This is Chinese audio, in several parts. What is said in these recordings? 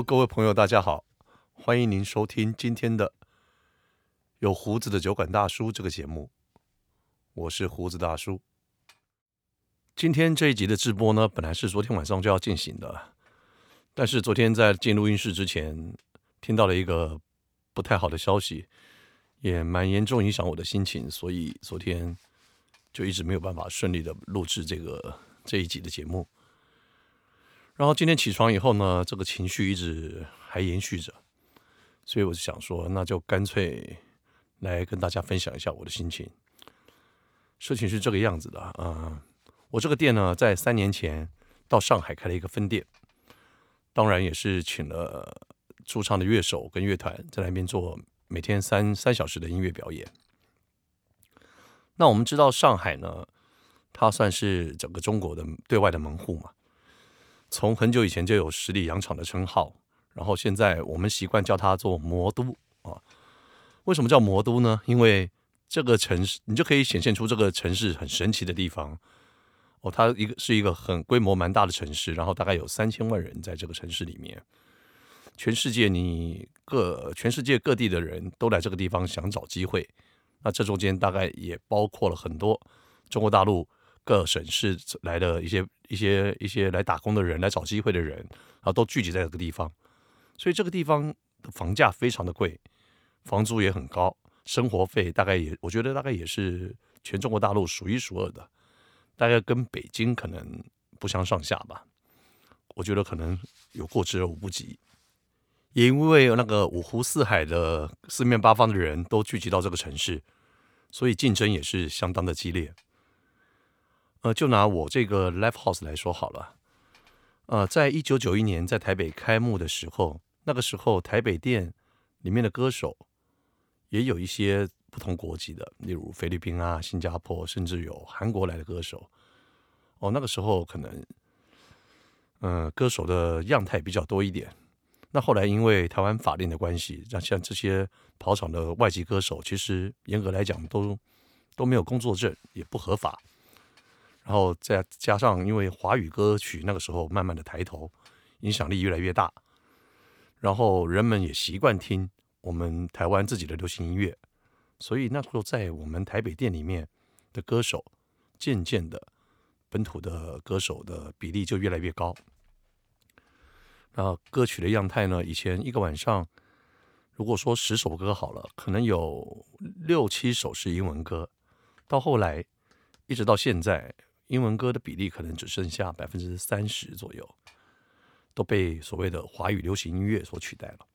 各位朋友，大家好，欢迎您收听今天的有胡子的酒馆大叔这个节目，我是胡子大叔。今天这一集的直播呢，本来是昨天晚上就要进行的，但是昨天在进录音室之前，听到了一个不太好的消息，也蛮严重影响我的心情，所以昨天就一直没有办法顺利的录制这个这一集的节目。然后今天起床以后呢，这个情绪一直还延续着，所以我就想说，那就干脆来跟大家分享一下我的心情。事情是这个样子的啊、我这个店呢，在三年前到上海开了一个分店，当然也是请了驻唱的乐手跟乐团在那边做每天三三小时的音乐表演。那我们知道上海呢，它算是整个中国的对外的门户嘛。从很久以前就有十里洋场的称号，然后现在我们习惯叫它做魔都啊。为什么叫魔都呢？因为这个城市，你就可以显现出这个城市很神奇的地方哦。它一个是一个很规模蛮大的城市，然后大概有三千万人在这个城市里面。全世界你各全世界各地的人都来这个地方想找机会，那这中间大概也包括了很多中国大陆。各省市来的一些一些一些来打工的人，来找机会的人，然后都聚集在这个地方，所以这个地方的房价非常的贵，房租也很高，生活费大概也，我觉得大概也是全中国大陆数一数二的，大概跟北京可能不相上下吧，我觉得可能有过之而无不及，也因为那个五湖四海的四面八方的人都聚集到这个城市，所以竞争也是相当的激烈。呃，就拿我这个 Live House 来说好了。呃，在一九九一年在台北开幕的时候，那个时候台北店里面的歌手也有一些不同国籍的，例如菲律宾啊、新加坡，甚至有韩国来的歌手。哦，那个时候可能，嗯、歌手的样态比较多一点。那后来因为台湾法令的关系，像像这些跑场的外籍歌手，其实严格来讲都都没有工作证，也不合法。然后再加上，因为华语歌曲那个时候慢慢的抬头，影响力越来越大，然后人们也习惯听我们台湾自己的流行音乐，所以那时候在我们台北店里面的歌手，渐渐的本土的歌手的比例就越来越高。然后歌曲的样态呢，以前一个晚上，如果说十首歌好了，可能有六七首是英文歌，到后来一直到现在。英文歌的比例可能只剩下百分之三十左右，都被所谓的华语流行音乐所取代了。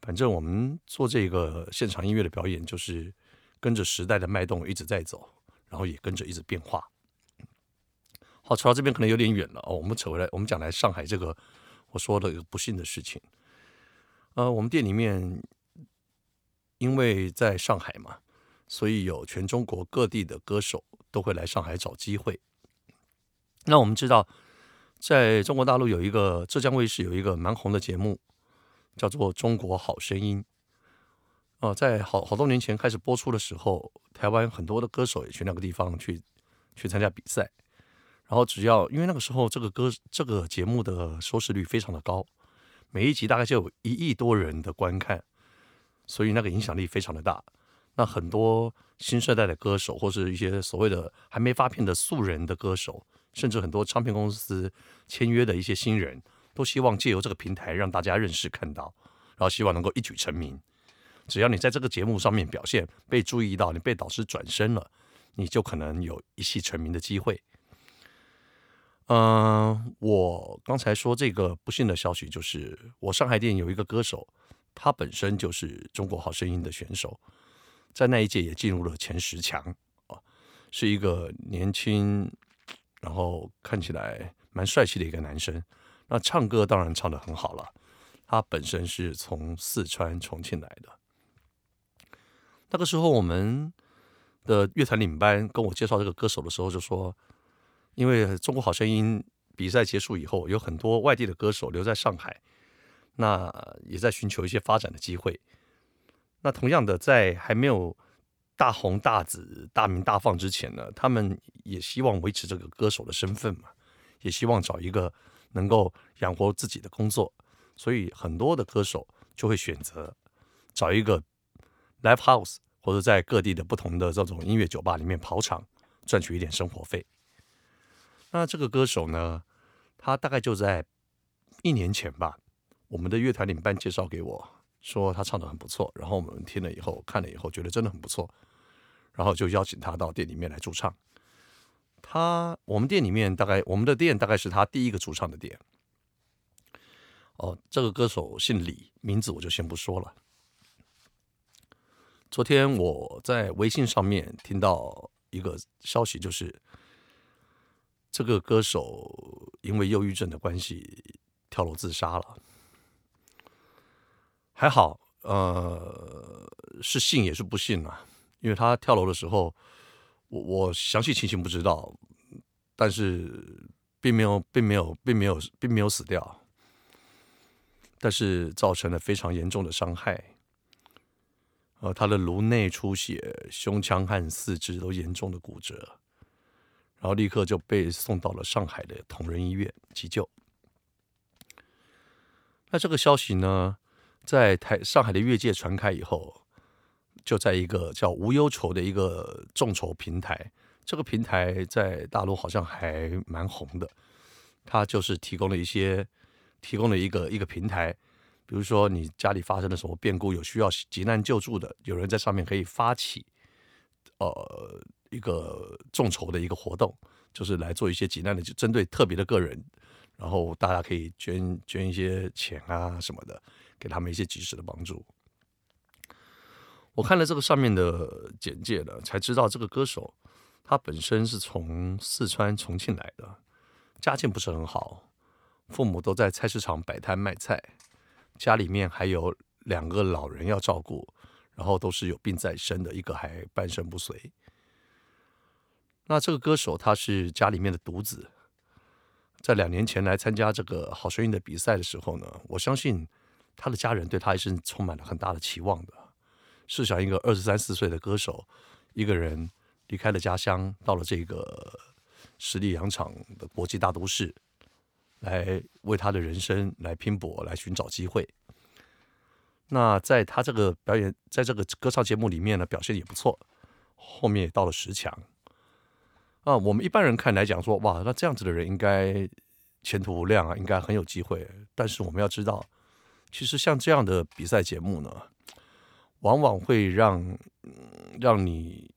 反正我们做这个现场音乐的表演，就是跟着时代的脉动一直在走，然后也跟着一直变化。好，扯到这边可能有点远了哦。我们扯回来，我们讲来上海这个我说的不幸的事情。呃，我们店里面因为在上海嘛，所以有全中国各地的歌手。都会来上海找机会。那我们知道，在中国大陆有一个浙江卫视有一个蛮红的节目，叫做《中国好声音》。哦，在好好多年前开始播出的时候，台湾很多的歌手也去那个地方去去参加比赛。然后只要因为那个时候这个歌这个节目的收视率非常的高，每一集大概就有一亿多人的观看，所以那个影响力非常的大。那很多新生代的歌手，或是一些所谓的还没发片的素人的歌手，甚至很多唱片公司签约的一些新人，都希望借由这个平台让大家认识看到，然后希望能够一举成名。只要你在这个节目上面表现被注意到，你被导师转身了，你就可能有一夕成名的机会。嗯、我刚才说这个不幸的消息，就是我上海店有一个歌手，他本身就是中国好声音的选手。在那一届也进入了前十强啊，是一个年轻，然后看起来蛮帅气的一个男生。那唱歌当然唱得很好了，他本身是从四川重庆来的。那个时候，我们的乐团领班跟我介绍这个歌手的时候就说，因为《中国好声音》比赛结束以后，有很多外地的歌手留在上海，那也在寻求一些发展的机会。那同样的，在还没有大红大紫、大名大放之前呢，他们也希望维持这个歌手的身份嘛，也希望找一个能够养活自己的工作，所以很多的歌手就会选择找一个 live house，或者在各地的不同的这种音乐酒吧里面跑场，赚取一点生活费。那这个歌手呢，他大概就在一年前吧，我们的乐团领班介绍给我，说他唱的很不错，然后我们听了以后，看了以后，觉得真的很不错，然后就邀请他到店里面来驻唱。他我们店里面大概我们的店大概是他第一个驻唱的店。哦，这个歌手姓李，名字我就先不说了。昨天我在微信上面听到一个消息，就是这个歌手因为忧郁症的关系跳楼自杀了。还好，呃，是幸也是不幸啊，因为他跳楼的时候。我我详细情形不知道，但是并没有，并没有，并没有，并没有死掉，但是造成了非常严重的伤害。呃，他的颅内出血，胸腔和四肢都严重的骨折，然后立刻就被送到了上海的同仁医院急救。那这个消息呢，在台上海的越界传开以后。就在一个叫无忧愁的一个众筹平台，这个平台在大陆好像还蛮红的。它就是提供了一些，提供了一个一个平台，比如说你家里发生了什么变故，有需要急难救助的，有人在上面可以发起，呃，一个众筹的一个活动，就是来做一些急难的，就针对特别的个人，然后大家可以捐捐一些钱啊什么的，给他们一些及时的帮助。我看了这个上面的简介了，才知道这个歌手他本身是从四川重庆来的，家境不是很好，父母都在菜市场摆摊卖菜，家里面还有两个老人要照顾，然后都是有病在身的，一个还半身不遂。那这个歌手他是家里面的独子，在两年前来参加这个好声音的比赛的时候呢，我相信他的家人对他还是充满了很大的期望的。试想一个二十三四岁的歌手，一个人离开了家乡，到了这个十里洋场的国际大都市，来为他的人生来拼搏，来寻找机会。那在他这个表演，在这个歌唱节目里面呢，表现也不错，后面也到了十强。啊，我们一般人看来讲说，哇，那这样子的人应该前途无量啊，应该很有机会。但是我们要知道，其实像这样的比赛节目呢，往往会让让你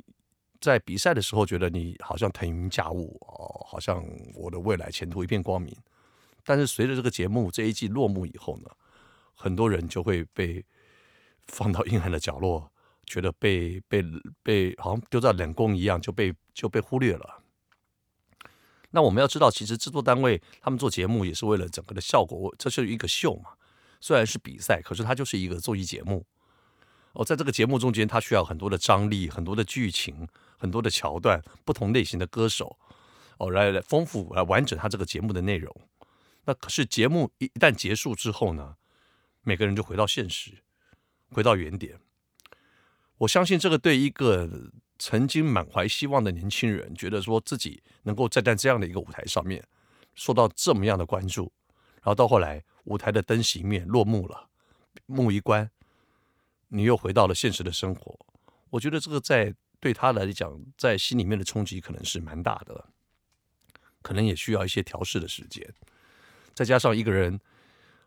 在比赛的时候觉得你好像腾云驾雾哦，好像我的未来前途一片光明。但是随着这个节目这一季落幕以后呢，很多人就会被放到阴暗的角落，觉得被被被好像丢在冷宫一样，就被就被忽略了。那我们要知道，其实制作单位他们做节目也是为了整个的效果，这是一个秀嘛。虽然是比赛，可是它就是一个综艺节目。哦，在这个节目中间，它需要很多的张力、很多的剧情、很多的桥段、不同类型的歌手，哦，来来丰富、来完整它这个节目的内容。那可是节目一一旦结束之后呢，每个人就回到现实，回到原点。我相信这个对一个曾经满怀希望的年轻人，觉得说自己能够站在这样的一个舞台上面，受到这么样的关注，然后到后来舞台的灯熄灭，落幕了，幕一关。你又回到了现实的生活，我觉得这个在对他来讲，在心里面的冲击可能是蛮大的，可能也需要一些调试的时间。再加上一个人，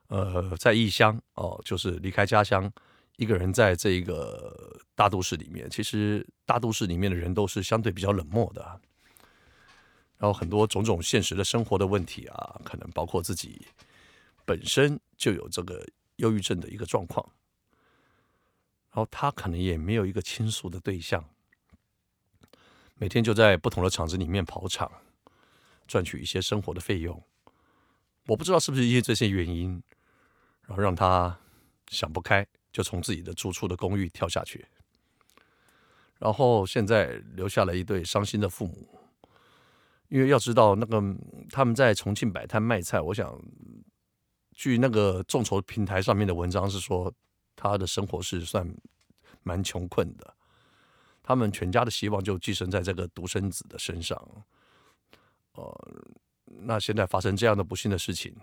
呃，在异乡哦，就是离开家乡，一个人在这个大都市里面，其实大都市里面的人都是相对比较冷漠的，然后很多种种现实的生活的问题啊，可能包括自己本身就有这个忧郁症的一个状况。然后他可能也没有一个倾诉的对象，每天就在不同的场子里面跑场，赚取一些生活的费用。我不知道是不是因为这些原因，然后让他想不开，就从自己的住处的公寓跳下去。然后现在留下了一对伤心的父母，因为要知道那个他们在重庆摆摊卖菜，我想据那个众筹平台上面的文章是说。他的生活是算蛮穷困的，他们全家的希望就寄生在这个独生子的身上。呃，那现在发生这样的不幸的事情，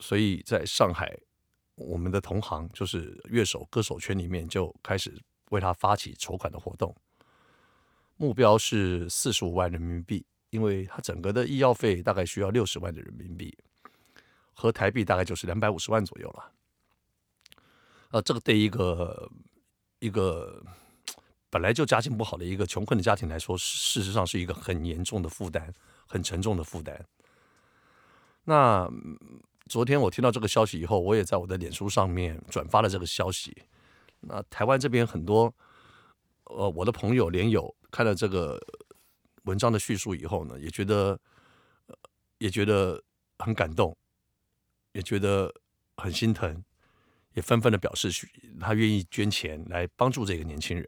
所以在上海，我们的同行就是乐手、歌手圈里面就开始为他发起筹款的活动，目标是四十五万人民币，因为他整个的医药费大概需要六十万的人民币，合台币大概就是两百五十万左右了。呃，这个对一个一个本来就家境不好的一个穷困的家庭来说，事实上是一个很严重的负担，很沉重的负担。那昨天我听到这个消息以后，我也在我的脸书上面转发了这个消息。那台湾这边很多呃我的朋友连友看了这个文章的叙述以后呢，也觉得也觉得很感动，也觉得很心疼。也纷纷的表示，他愿意捐钱来帮助这个年轻人。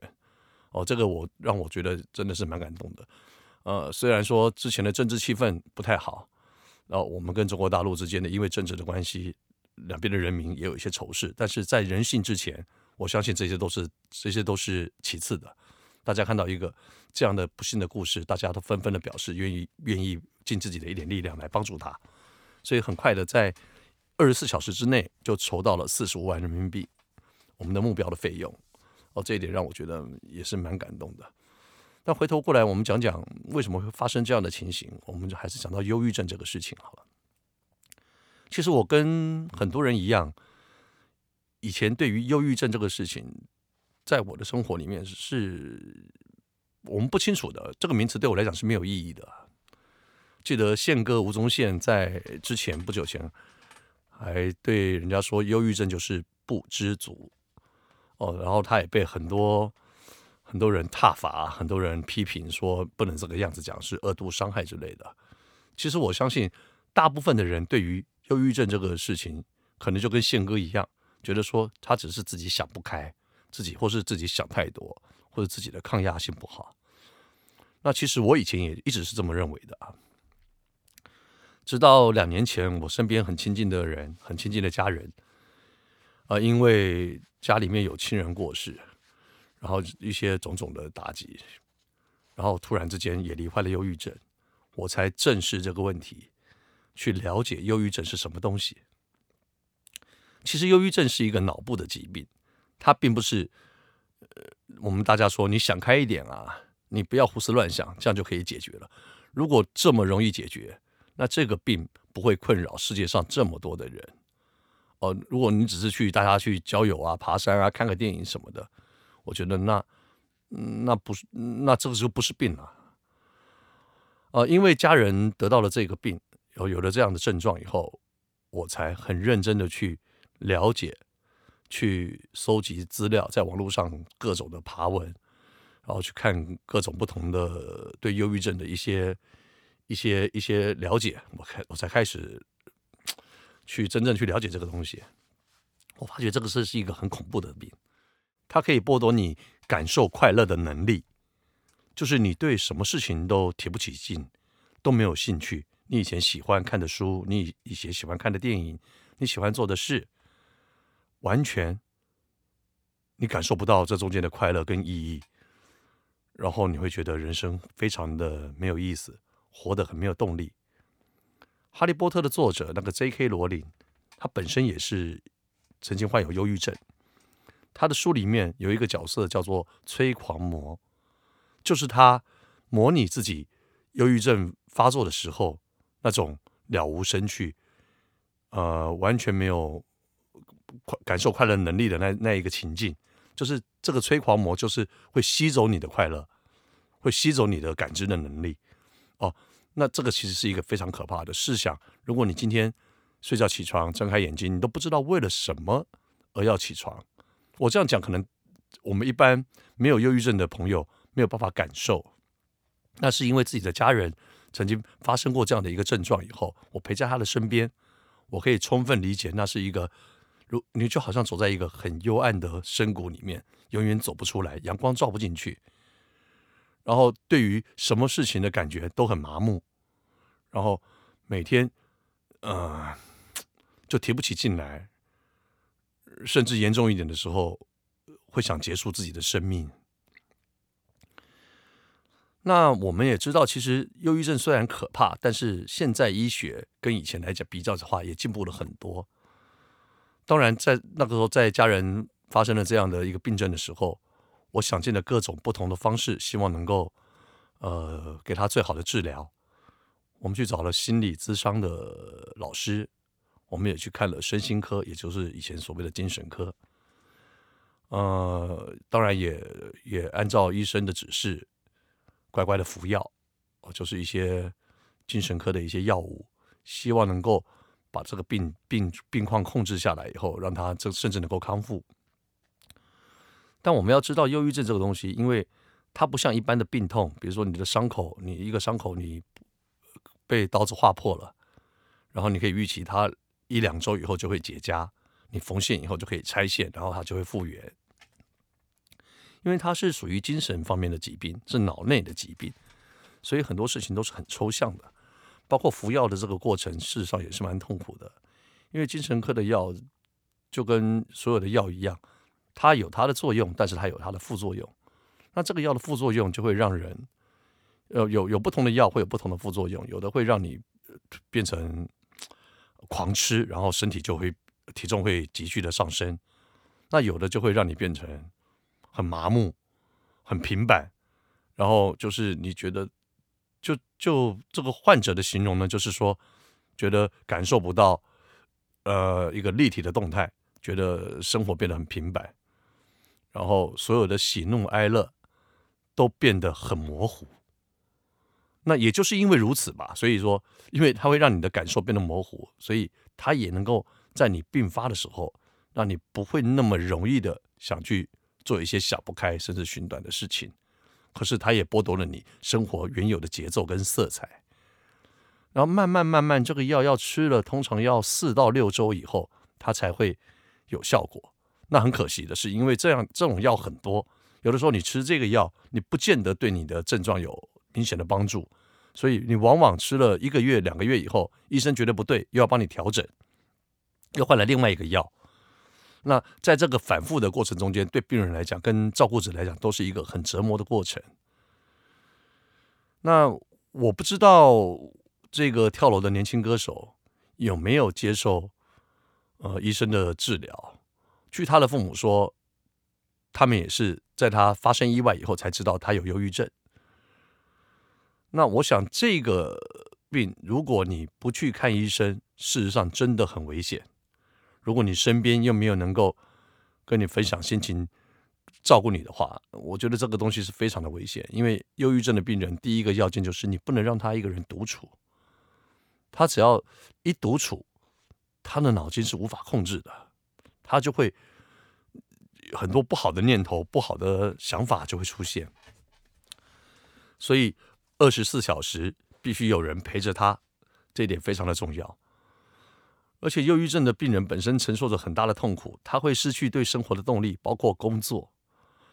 哦，这个我让我觉得真的是蛮感动的。呃，虽然说之前的政治气氛不太好，然后我们跟中国大陆之间的因为政治的关系，两边的人民也有一些仇视，但是在人性之前，我相信这些都是这些都是其次的。大家看到一个这样的不幸的故事，大家都纷纷的表示愿意愿意尽自己的一点力量来帮助他，所以很快的在。二十四小时之内就筹到了四十五万人民币，我们的目标的费用哦，这一点让我觉得也是蛮感动的。但回头过来，我们讲讲为什么会发生这样的情形，我们就还是讲到忧郁症这个事情好了。其实我跟很多人一样，以前对于忧郁症这个事情，在我的生活里面是我们不清楚的，这个名词对我来讲是没有意义的。记得宪哥吴宗宪在之前不久前。还对人家说，忧郁症就是不知足哦，然后他也被很多很多人挞伐，很多人批评说不能这个样子讲，是二度伤害之类的。其实我相信，大部分的人对于忧郁症这个事情，可能就跟宪哥一样，觉得说他只是自己想不开，自己或是自己想太多，或者自己的抗压性不好。那其实我以前也一直是这么认为的啊。直到两年前，我身边很亲近的人，很亲近的家人，啊、因为家里面有亲人过世，然后一些种种的打击，然后突然之间也罹患了忧郁症，我才正视这个问题，去了解忧郁症是什么东西。其实，忧郁症是一个脑部的疾病，它并不是，呃，我们大家说你想开一点啊，你不要胡思乱想，这样就可以解决了。如果这么容易解决，那这个病不会困扰世界上这么多的人哦。如果你只是去大家去郊游啊、爬山啊、看个电影什么的，我觉得那那不是那这个就不是病了啊。因为家人得到了这个病，有有了这样的症状以后，我才很认真的去了解、去搜集资料，在网络上各种的爬文，然后去看各种不同的对忧郁症的一些。一些一些了解，我开我才开始去真正去了解这个东西。我发觉这个是是一个很恐怖的病，它可以剥夺你感受快乐的能力，就是你对什么事情都提不起劲，都没有兴趣。你以前喜欢看的书，你以前喜欢看的电影，你喜欢做的事，完全你感受不到这中间的快乐跟意义，然后你会觉得人生非常的没有意思。活得很没有动力。哈利波特的作者那个 J.K. 罗琳，他本身也是曾经患有忧郁症。他的书里面有一个角色叫做催狂魔，就是他模拟自己忧郁症发作的时候那种了无生趣，呃，完全没有快感受快乐能力的那那一个情境。就是这个催狂魔，就是会吸走你的快乐，会吸走你的感知的能力。哦，那这个其实是一个非常可怕的。试想，如果你今天睡觉起床，睁开眼睛，你都不知道为了什么而要起床。我这样讲，可能我们一般没有忧郁症的朋友没有办法感受。那是因为自己的家人曾经发生过这样的一个症状以后，我陪在他的身边，我可以充分理解，那是一个如你就好像走在一个很幽暗的深谷里面，永远走不出来，阳光照不进去。然后对于什么事情的感觉都很麻木，然后每天，呃，就提不起劲来，甚至严重一点的时候，会想结束自己的生命。那我们也知道，其实忧郁症虽然可怕，但是现在医学跟以前来讲比较的话，也进步了很多。当然，在那个时候，在家人发生了这样的一个病症的时候，我想尽了各种不同的方式，希望能够呃给他最好的治疗。我们去找了心理咨商的老师，我们也去看了身心科，也就是以前所谓的精神科。呃，当然也也按照医生的指示。乖乖的服药，就是一些精神科的一些药物，希望能够把这个病病病况控制下来以后，让他这甚至能够康复。但我们要知道，忧郁症这个东西，因为它不像一般的病痛，比如说你的伤口，你一个伤口你被刀子划破了，然后你可以预期它一两周以后就会结痂，你缝线以后就可以拆线，然后它就会复原。因为它是属于精神方面的疾病，是脑内的疾病，所以很多事情都是很抽象的，包括服药的这个过程，事实上也是蛮痛苦的。因为精神科的药就跟所有的药一样，它有它的作用，但是它有它的副作用。那这个药的副作用就会让人，呃，有有不同的药会有不同的副作用，有的会让你变成狂吃，然后身体就会体重会急剧的上升；那有的就会让你变成。很麻木，很平板，然后就是你觉得，就就这个患者的形容呢，就是说，觉得感受不到，呃，一个立体的动态，觉得生活变得很平板，然后所有的喜怒哀乐都变得很模糊。那也就是因为如此吧，所以说，因为它会让你的感受变得模糊，所以它也能够在你病发的时候，让你不会那么容易的想去。做一些想不开甚至寻短的事情，可是它也剥夺了你生活原有的节奏跟色彩。然后慢慢慢慢，这个药要吃了，通常要四到六周以后，它才会有效果。那很可惜的是，因为这样这种药很多，有的时候你吃这个药，你不见得对你的症状有明显的帮助，所以你往往吃了一个月、两个月以后，医生觉得不对，又要帮你调整，又换了另外一个药。那在这个反复的过程中间，对病人来讲，跟照顾者来讲，都是一个很折磨的过程。那我不知道这个跳楼的年轻歌手有没有接受呃医生的治疗。据他的父母说，他们也是在他发生意外以后才知道他有忧郁症。那我想这个病，如果你不去看医生，事实上真的很危险。如果你身边又没有能够跟你分享心情、照顾你的话，我觉得这个东西是非常的危险。因为忧郁症的病人，第一个要件就是你不能让他一个人独处。他只要一独处，他的脑筋是无法控制的，他就会很多不好的念头、不好的想法就会出现。所以二十四小时必须有人陪着他，这一点非常的重要。而且，忧郁症的病人本身承受着很大的痛苦，他会失去对生活的动力，包括工作，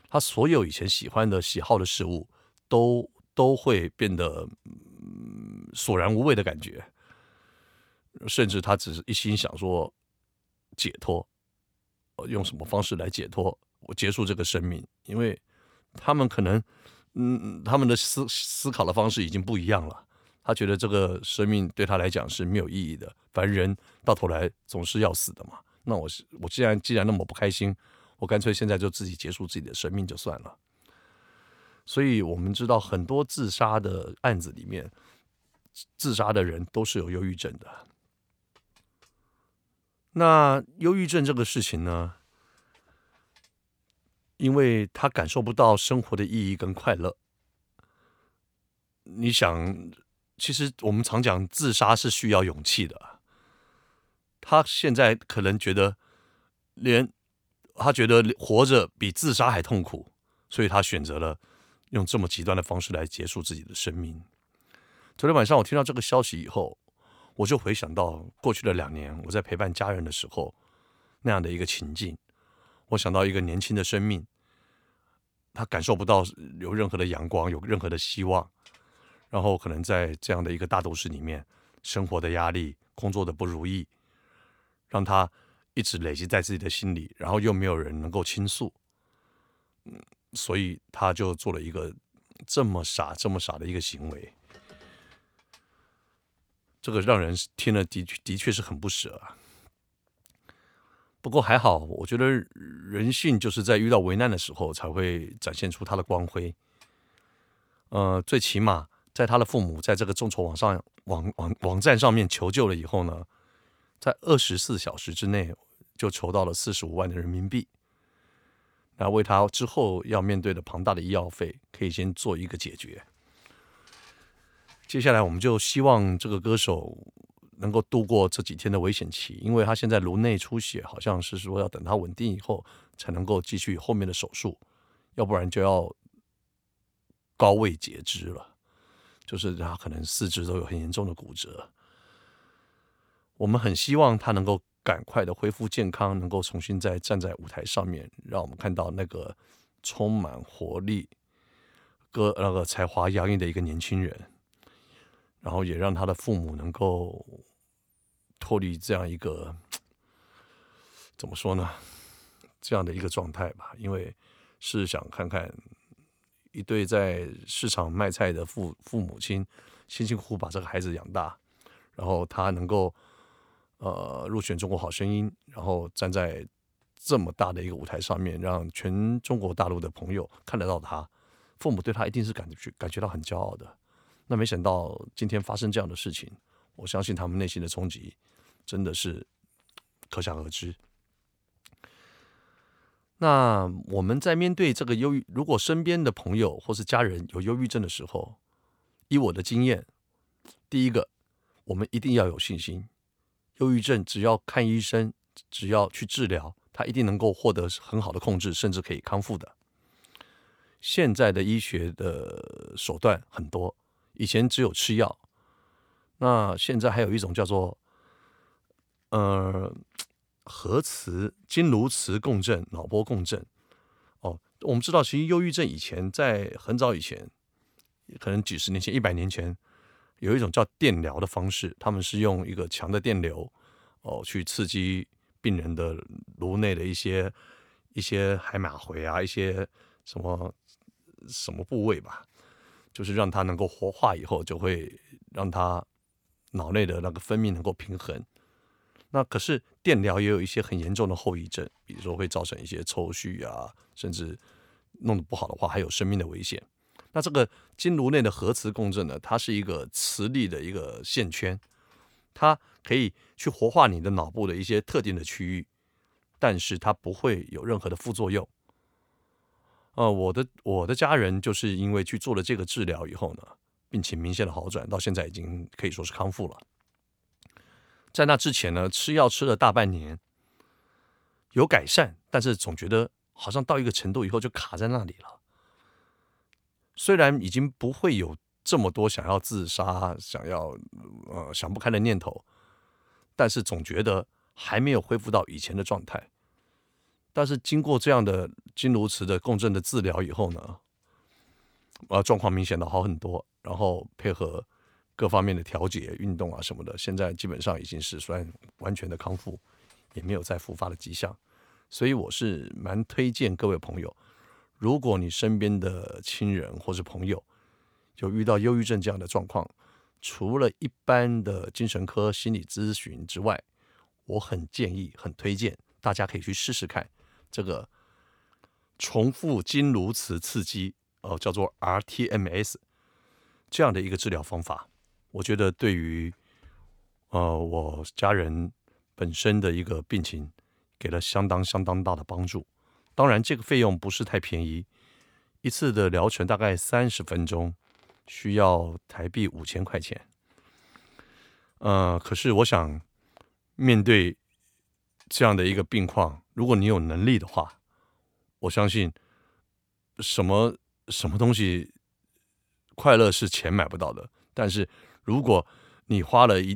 他所有以前喜欢的、喜好的事物，都都会变得索然无味的感觉，甚至他只是一心想说解脱，用什么方式来解脱，我结束这个生命，因为他们可能嗯他们的思思考的方式已经不一样了。他觉得这个生命对他来讲是没有意义的，反正人到头来总是要死的嘛。那我我既然既然那么不开心，我干脆现在就自己结束自己的生命就算了。所以我们知道很多自杀的案子里面，自杀的人都是有忧郁症的。那忧郁症这个事情呢，因为他感受不到生活的意义跟快乐，你想。其实我们常讲自杀是需要勇气的。他现在可能觉得，连他觉得活着比自杀还痛苦，所以他选择了用这么极端的方式来结束自己的生命。昨天晚上我听到这个消息以后，我就回想到过去的两年我在陪伴家人的时候那样的一个情境。我想到一个年轻的生命，他感受不到有任何的阳光，有任何的希望。然后可能在这样的一个大都市里面，生活的压力、工作的不如意，让他一直累积在自己的心里，然后又没有人能够倾诉，嗯，所以他就做了一个这么傻、这么傻的一个行为，这个让人听了的确的确是很不舍啊。不过还好，我觉得人性就是在遇到危难的时候才会展现出他的光辉。呃，最起码在他的父母在这个众筹网上网网网站上面求救了以后呢，在二十四小时之内就筹到了四十五万的人民币，那为他之后要面对的庞大的医药费可以先做一个解决。接下来我们就希望这个歌手。能够度过这几天的危险期，因为他现在颅内出血，好像是说要等他稳定以后才能够继续后面的手术，要不然就要高位截肢了，就是他可能四肢都有很严重的骨折。我们很希望他能够赶快的恢复健康，能够重新再站在舞台上面，让我们看到那个充满活力、歌那个才华洋溢的一个年轻人，然后也让他的父母能够。脱离这样一个怎么说呢？这样的一个状态吧，因为是想看看一对在市场卖菜的父父母亲辛辛苦苦把这个孩子养大，然后他能够呃入选中国好声音，然后站在这么大的一个舞台上面，让全中国大陆的朋友看得到他，父母对他一定是感觉感觉到很骄傲的。那没想到今天发生这样的事情，我相信他们内心的冲击。真的是可想而知。那我们在面对这个忧郁，如果身边的朋友或是家人有忧郁症的时候，以我的经验，第一个，我们一定要有信心。忧郁症只要看医生，只要去治疗，他一定能够获得很好的控制，甚至可以康复的。现在的医学的手段很多，以前只有吃药，那现在还有一种叫做。呃，核磁、经颅磁共振、脑波共振。哦，我们知道，其实忧郁症以前在很早以前，可能几十年前、一百年前，有一种叫电疗的方式，他们是用一个强的电流，哦，去刺激病人的颅内的一些一些海马回啊，一些什么什么部位吧，就是让它能够活化以后，就会让它脑内的那个分泌能够平衡。那可是电疗也有一些很严重的后遗症，比如说会造成一些抽搐啊，甚至弄得不好的话还有生命的危险。那这个经颅内的核磁共振呢，它是一个磁力的一个线圈，它可以去活化你的脑部的一些特定的区域，但是它不会有任何的副作用。呃，我的我的家人就是因为去做了这个治疗以后呢，病情明显的好转，到现在已经可以说是康复了。在那之前呢，吃药吃了大半年，有改善，但是总觉得好像到一个程度以后就卡在那里了。虽然已经不会有这么多想要自杀、想要呃想不开的念头，但是总觉得还没有恢复到以前的状态。但是经过这样的经颅磁的共振的治疗以后呢，呃，状况明显的好很多，然后配合。各方面的调节、运动啊什么的，现在基本上已经是算完全的康复，也没有再复发的迹象。所以我是蛮推荐各位朋友，如果你身边的亲人或是朋友有遇到忧郁症这样的状况，除了一般的精神科心理咨询之外，我很建议、很推荐大家可以去试试看这个重复经颅磁刺激，哦，叫做 rTMS 这样的一个治疗方法。我觉得对于呃我家人本身的一个病情，给了相当相当大的帮助。当然，这个费用不是太便宜，一次的疗程大概三十分钟，需要台币五千块钱。呃，可是我想面对这样的一个病况，如果你有能力的话，我相信什么什么东西快乐是钱买不到的，但是。如果你花了一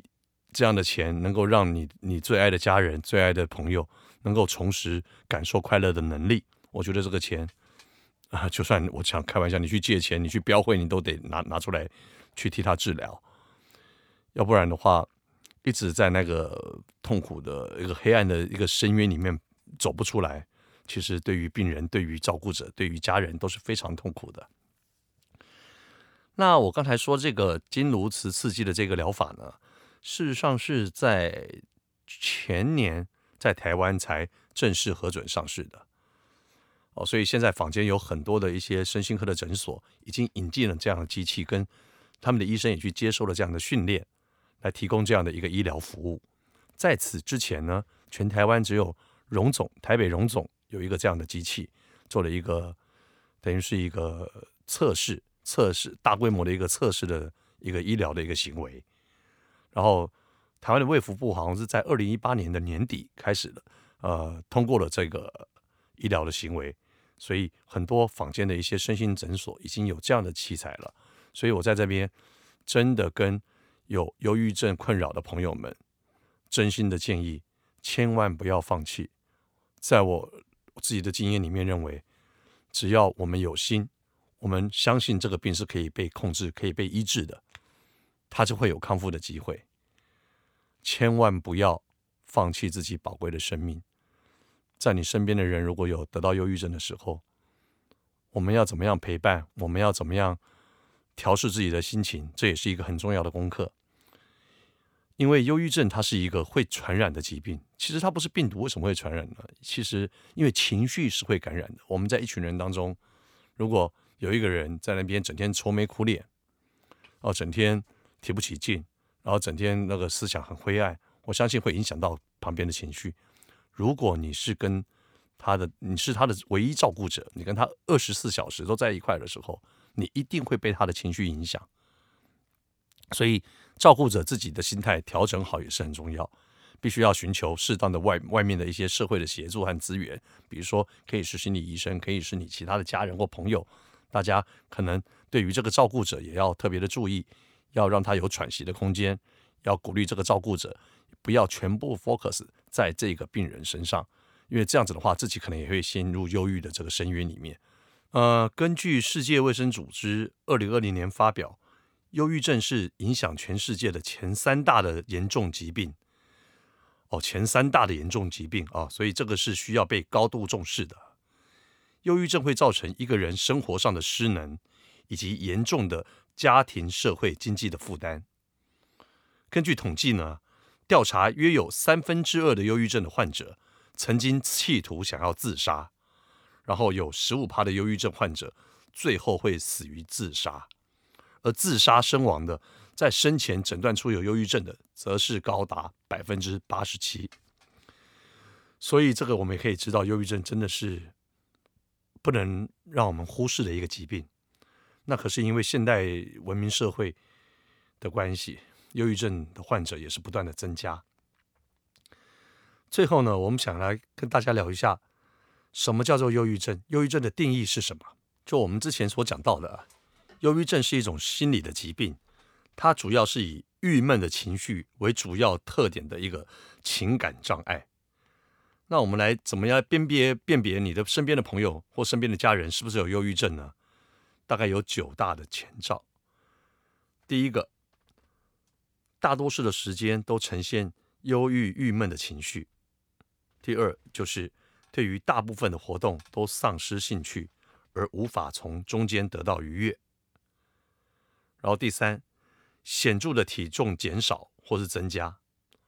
这样的钱，能够让你你最爱的家人、最爱的朋友能够重拾感受快乐的能力，我觉得这个钱啊，就算我想开玩笑，你去借钱，你去标会，你都得拿拿出来去替他治疗，要不然的话，一直在那个痛苦的一个黑暗的一个深渊里面走不出来，其实对于病人、对于照顾者、对于家人都是非常痛苦的。那我刚才说这个经颅磁刺激的这个疗法呢，事实上是在前年在台湾才正式核准上市的。哦，所以现在坊间有很多的一些身心科的诊所已经引进了这样的机器，跟他们的医生也去接受了这样的训练，来提供这样的一个医疗服务。在此之前呢，全台湾只有荣总台北荣总有一个这样的机器，做了一个等于是一个测试。测试大规模的一个测试的一个医疗的一个行为，然后台湾的卫福部好像是在二零一八年的年底开始的，呃，通过了这个医疗的行为，所以很多坊间的一些身心诊所已经有这样的器材了，所以我在这边真的跟有忧郁症困扰的朋友们，真心的建议，千万不要放弃，在我自己的经验里面认为，只要我们有心。我们相信这个病是可以被控制、可以被医治的，它就会有康复的机会。千万不要放弃自己宝贵的生命。在你身边的人如果有得到忧郁症的时候，我们要怎么样陪伴？我们要怎么样调试自己的心情？这也是一个很重要的功课。因为忧郁症它是一个会传染的疾病。其实它不是病毒，为什么会传染呢？其实因为情绪是会感染的。我们在一群人当中，如果有一个人在那边整天愁眉苦脸，哦，整天提不起劲，然后整天那个思想很灰暗，我相信会影响到旁边的情绪。如果你是跟他的，你是他的唯一照顾者，你跟他二十四小时都在一块的时候，你一定会被他的情绪影响。所以，照顾者自己的心态调整好也是很重要。必须要寻求适当的外外面的一些社会的协助和资源，比如说可以是心理医生，可以是你其他的家人或朋友。大家可能对于这个照顾者也要特别的注意，要让他有喘息的空间，要鼓励这个照顾者不要全部 focus 在这个病人身上，因为这样子的话，自己可能也会陷入忧郁的这个深渊里面。呃，根据世界卫生组织二零二零年发表，忧郁症是影响全世界的前三大的严重疾病。哦，前三大的严重疾病啊，所以这个是需要被高度重视的。忧郁症会造成一个人生活上的失能，以及严重的家庭、社会、经济的负担。根据统计呢，调查约有三分之二的忧郁症的患者曾经企图想要自杀，然后有十五趴的忧郁症患者最后会死于自杀，而自杀身亡的，在生前诊断出有忧郁症的，则是高达百分之八十七。所以这个我们也可以知道，忧郁症真的是。不能让我们忽视的一个疾病，那可是因为现代文明社会的关系，忧郁症的患者也是不断的增加。最后呢，我们想来跟大家聊一下，什么叫做忧郁症？忧郁症的定义是什么？就我们之前所讲到的，忧郁症是一种心理的疾病，它主要是以郁闷的情绪为主要特点的一个情感障碍。那我们来怎么样辨别辨别你的身边的朋友或身边的家人是不是有忧郁症呢？大概有九大的前兆。第一个，大多数的时间都呈现忧郁、郁闷的情绪。第二，就是对于大部分的活动都丧失兴趣，而无法从中间得到愉悦。然后第三，显著的体重减少或是增加。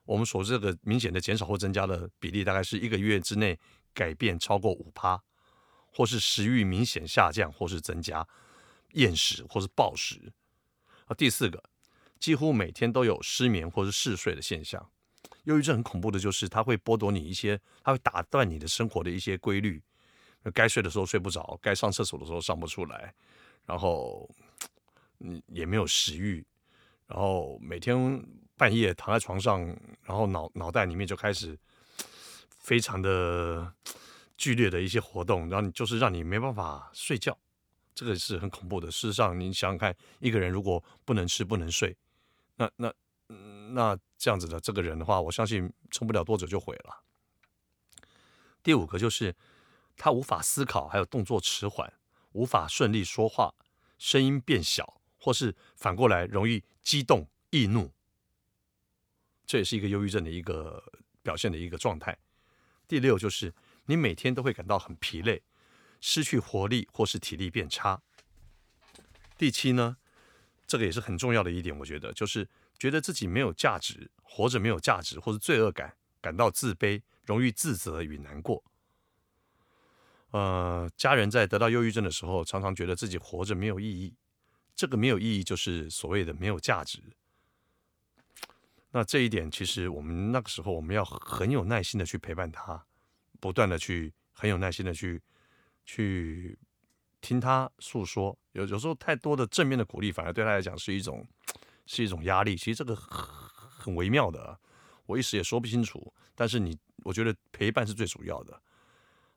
我们所这个明显的减少或增加的比例，大概是一个月之内改变超过五趴，或是食欲明显下降，或是增加，厌食或是暴食。啊，第四个，几乎每天都有失眠或是嗜睡的现象。忧郁症很恐怖的就是，它会剥夺你一些，它会打断你的生活的一些规律。该睡的时候睡不着，该上厕所的时候上不出来，然后嗯也没有食欲，然后每天。半夜躺在床上，然后脑脑袋里面就开始非常的剧烈的一些活动，然后你就是让你没办法睡觉，这个是很恐怖的。事实上，你想想看，一个人如果不能吃不能睡，那那那这样子的这个人的话，我相信撑不了多久就毁了。第五个就是他无法思考，还有动作迟缓，无法顺利说话，声音变小，或是反过来容易激动易怒。这也是一个忧郁症的一个表现的一个状态。第六就是你每天都会感到很疲累，失去活力或是体力变差。第七呢，这个也是很重要的一点，我觉得就是觉得自己没有价值，活着没有价值，或者罪恶感，感到自卑，容易自责与难过。呃，家人在得到忧郁症的时候，常常觉得自己活着没有意义。这个没有意义，就是所谓的没有价值。那这一点，其实我们那个时候，我们要很有耐心的去陪伴他，不断的去很有耐心的去去听他诉说。有有时候太多的正面的鼓励，反而对他来讲是一种是一种压力。其实这个很微妙的，我一时也说不清楚。但是你，我觉得陪伴是最主要的。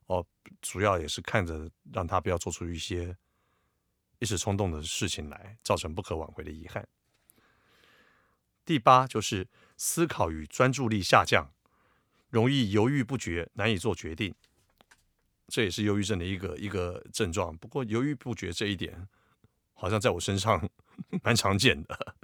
哦，主要也是看着让他不要做出一些一时冲动的事情来，造成不可挽回的遗憾。第八就是思考与专注力下降，容易犹豫不决，难以做决定，这也是忧郁症的一个一个症状。不过犹豫不决这一点，好像在我身上 蛮常见的，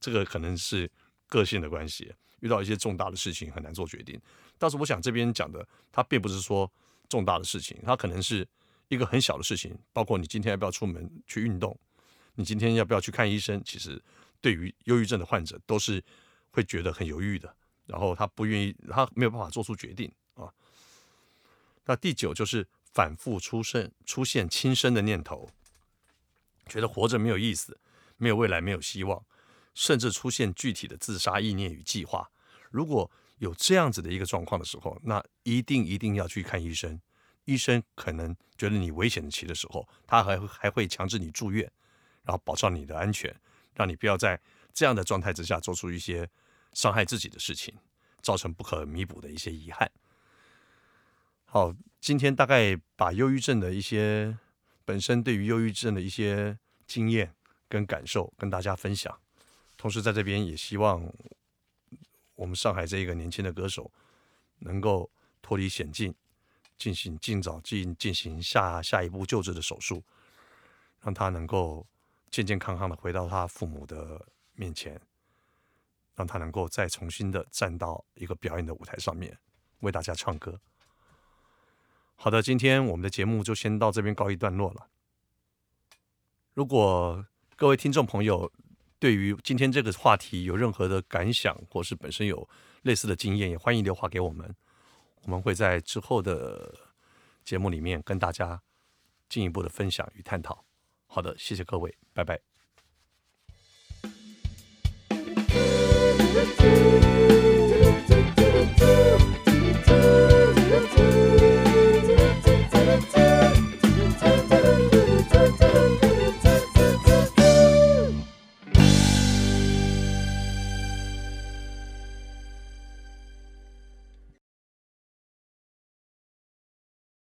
这个可能是个性的关系，遇到一些重大的事情很难做决定。但是我想这边讲的，他并不是说。重大的事情，它可能是一个很小的事情，包括你今天要不要出门去运动，你今天要不要去看医生。其实，对于忧郁症的患者，都是会觉得很犹豫的，然后他不愿意，他没有办法做出决定。那第九就是反复出现出现轻生的念头，觉得活着没有意思，没有未来，没有希望，甚至出现具体的自杀意念与计划。如果有这样子的一个状况的时候，那一定一定要去看医生。医生可能觉得你危险期的时候，他还会还会强制你住院，然后保障你的安全，让你不要在这样的状态之下做出一些伤害自己的事情，造成不可弥补的一些遗憾。好，今天大概把忧郁症的一些本身对于忧郁症的一些经验跟感受跟大家分享，同时在这边也希望。我们上海这一个年轻的歌手，能够脱离险境，进行尽早进进行下下一步救治的手术，让他能够健健康康的回到他父母的面前，让他能够再重新的站到一个表演的舞台上面，为大家唱歌。好的，今天我们的节目就先到这边告一段落了。如果各位听众朋友，对于今天这个话题有任何的感想，或是本身有类似的经验，也欢迎留话给我们，我们会在之后的节目里面跟大家进一步的分享与探讨。好的，谢谢各位，拜拜。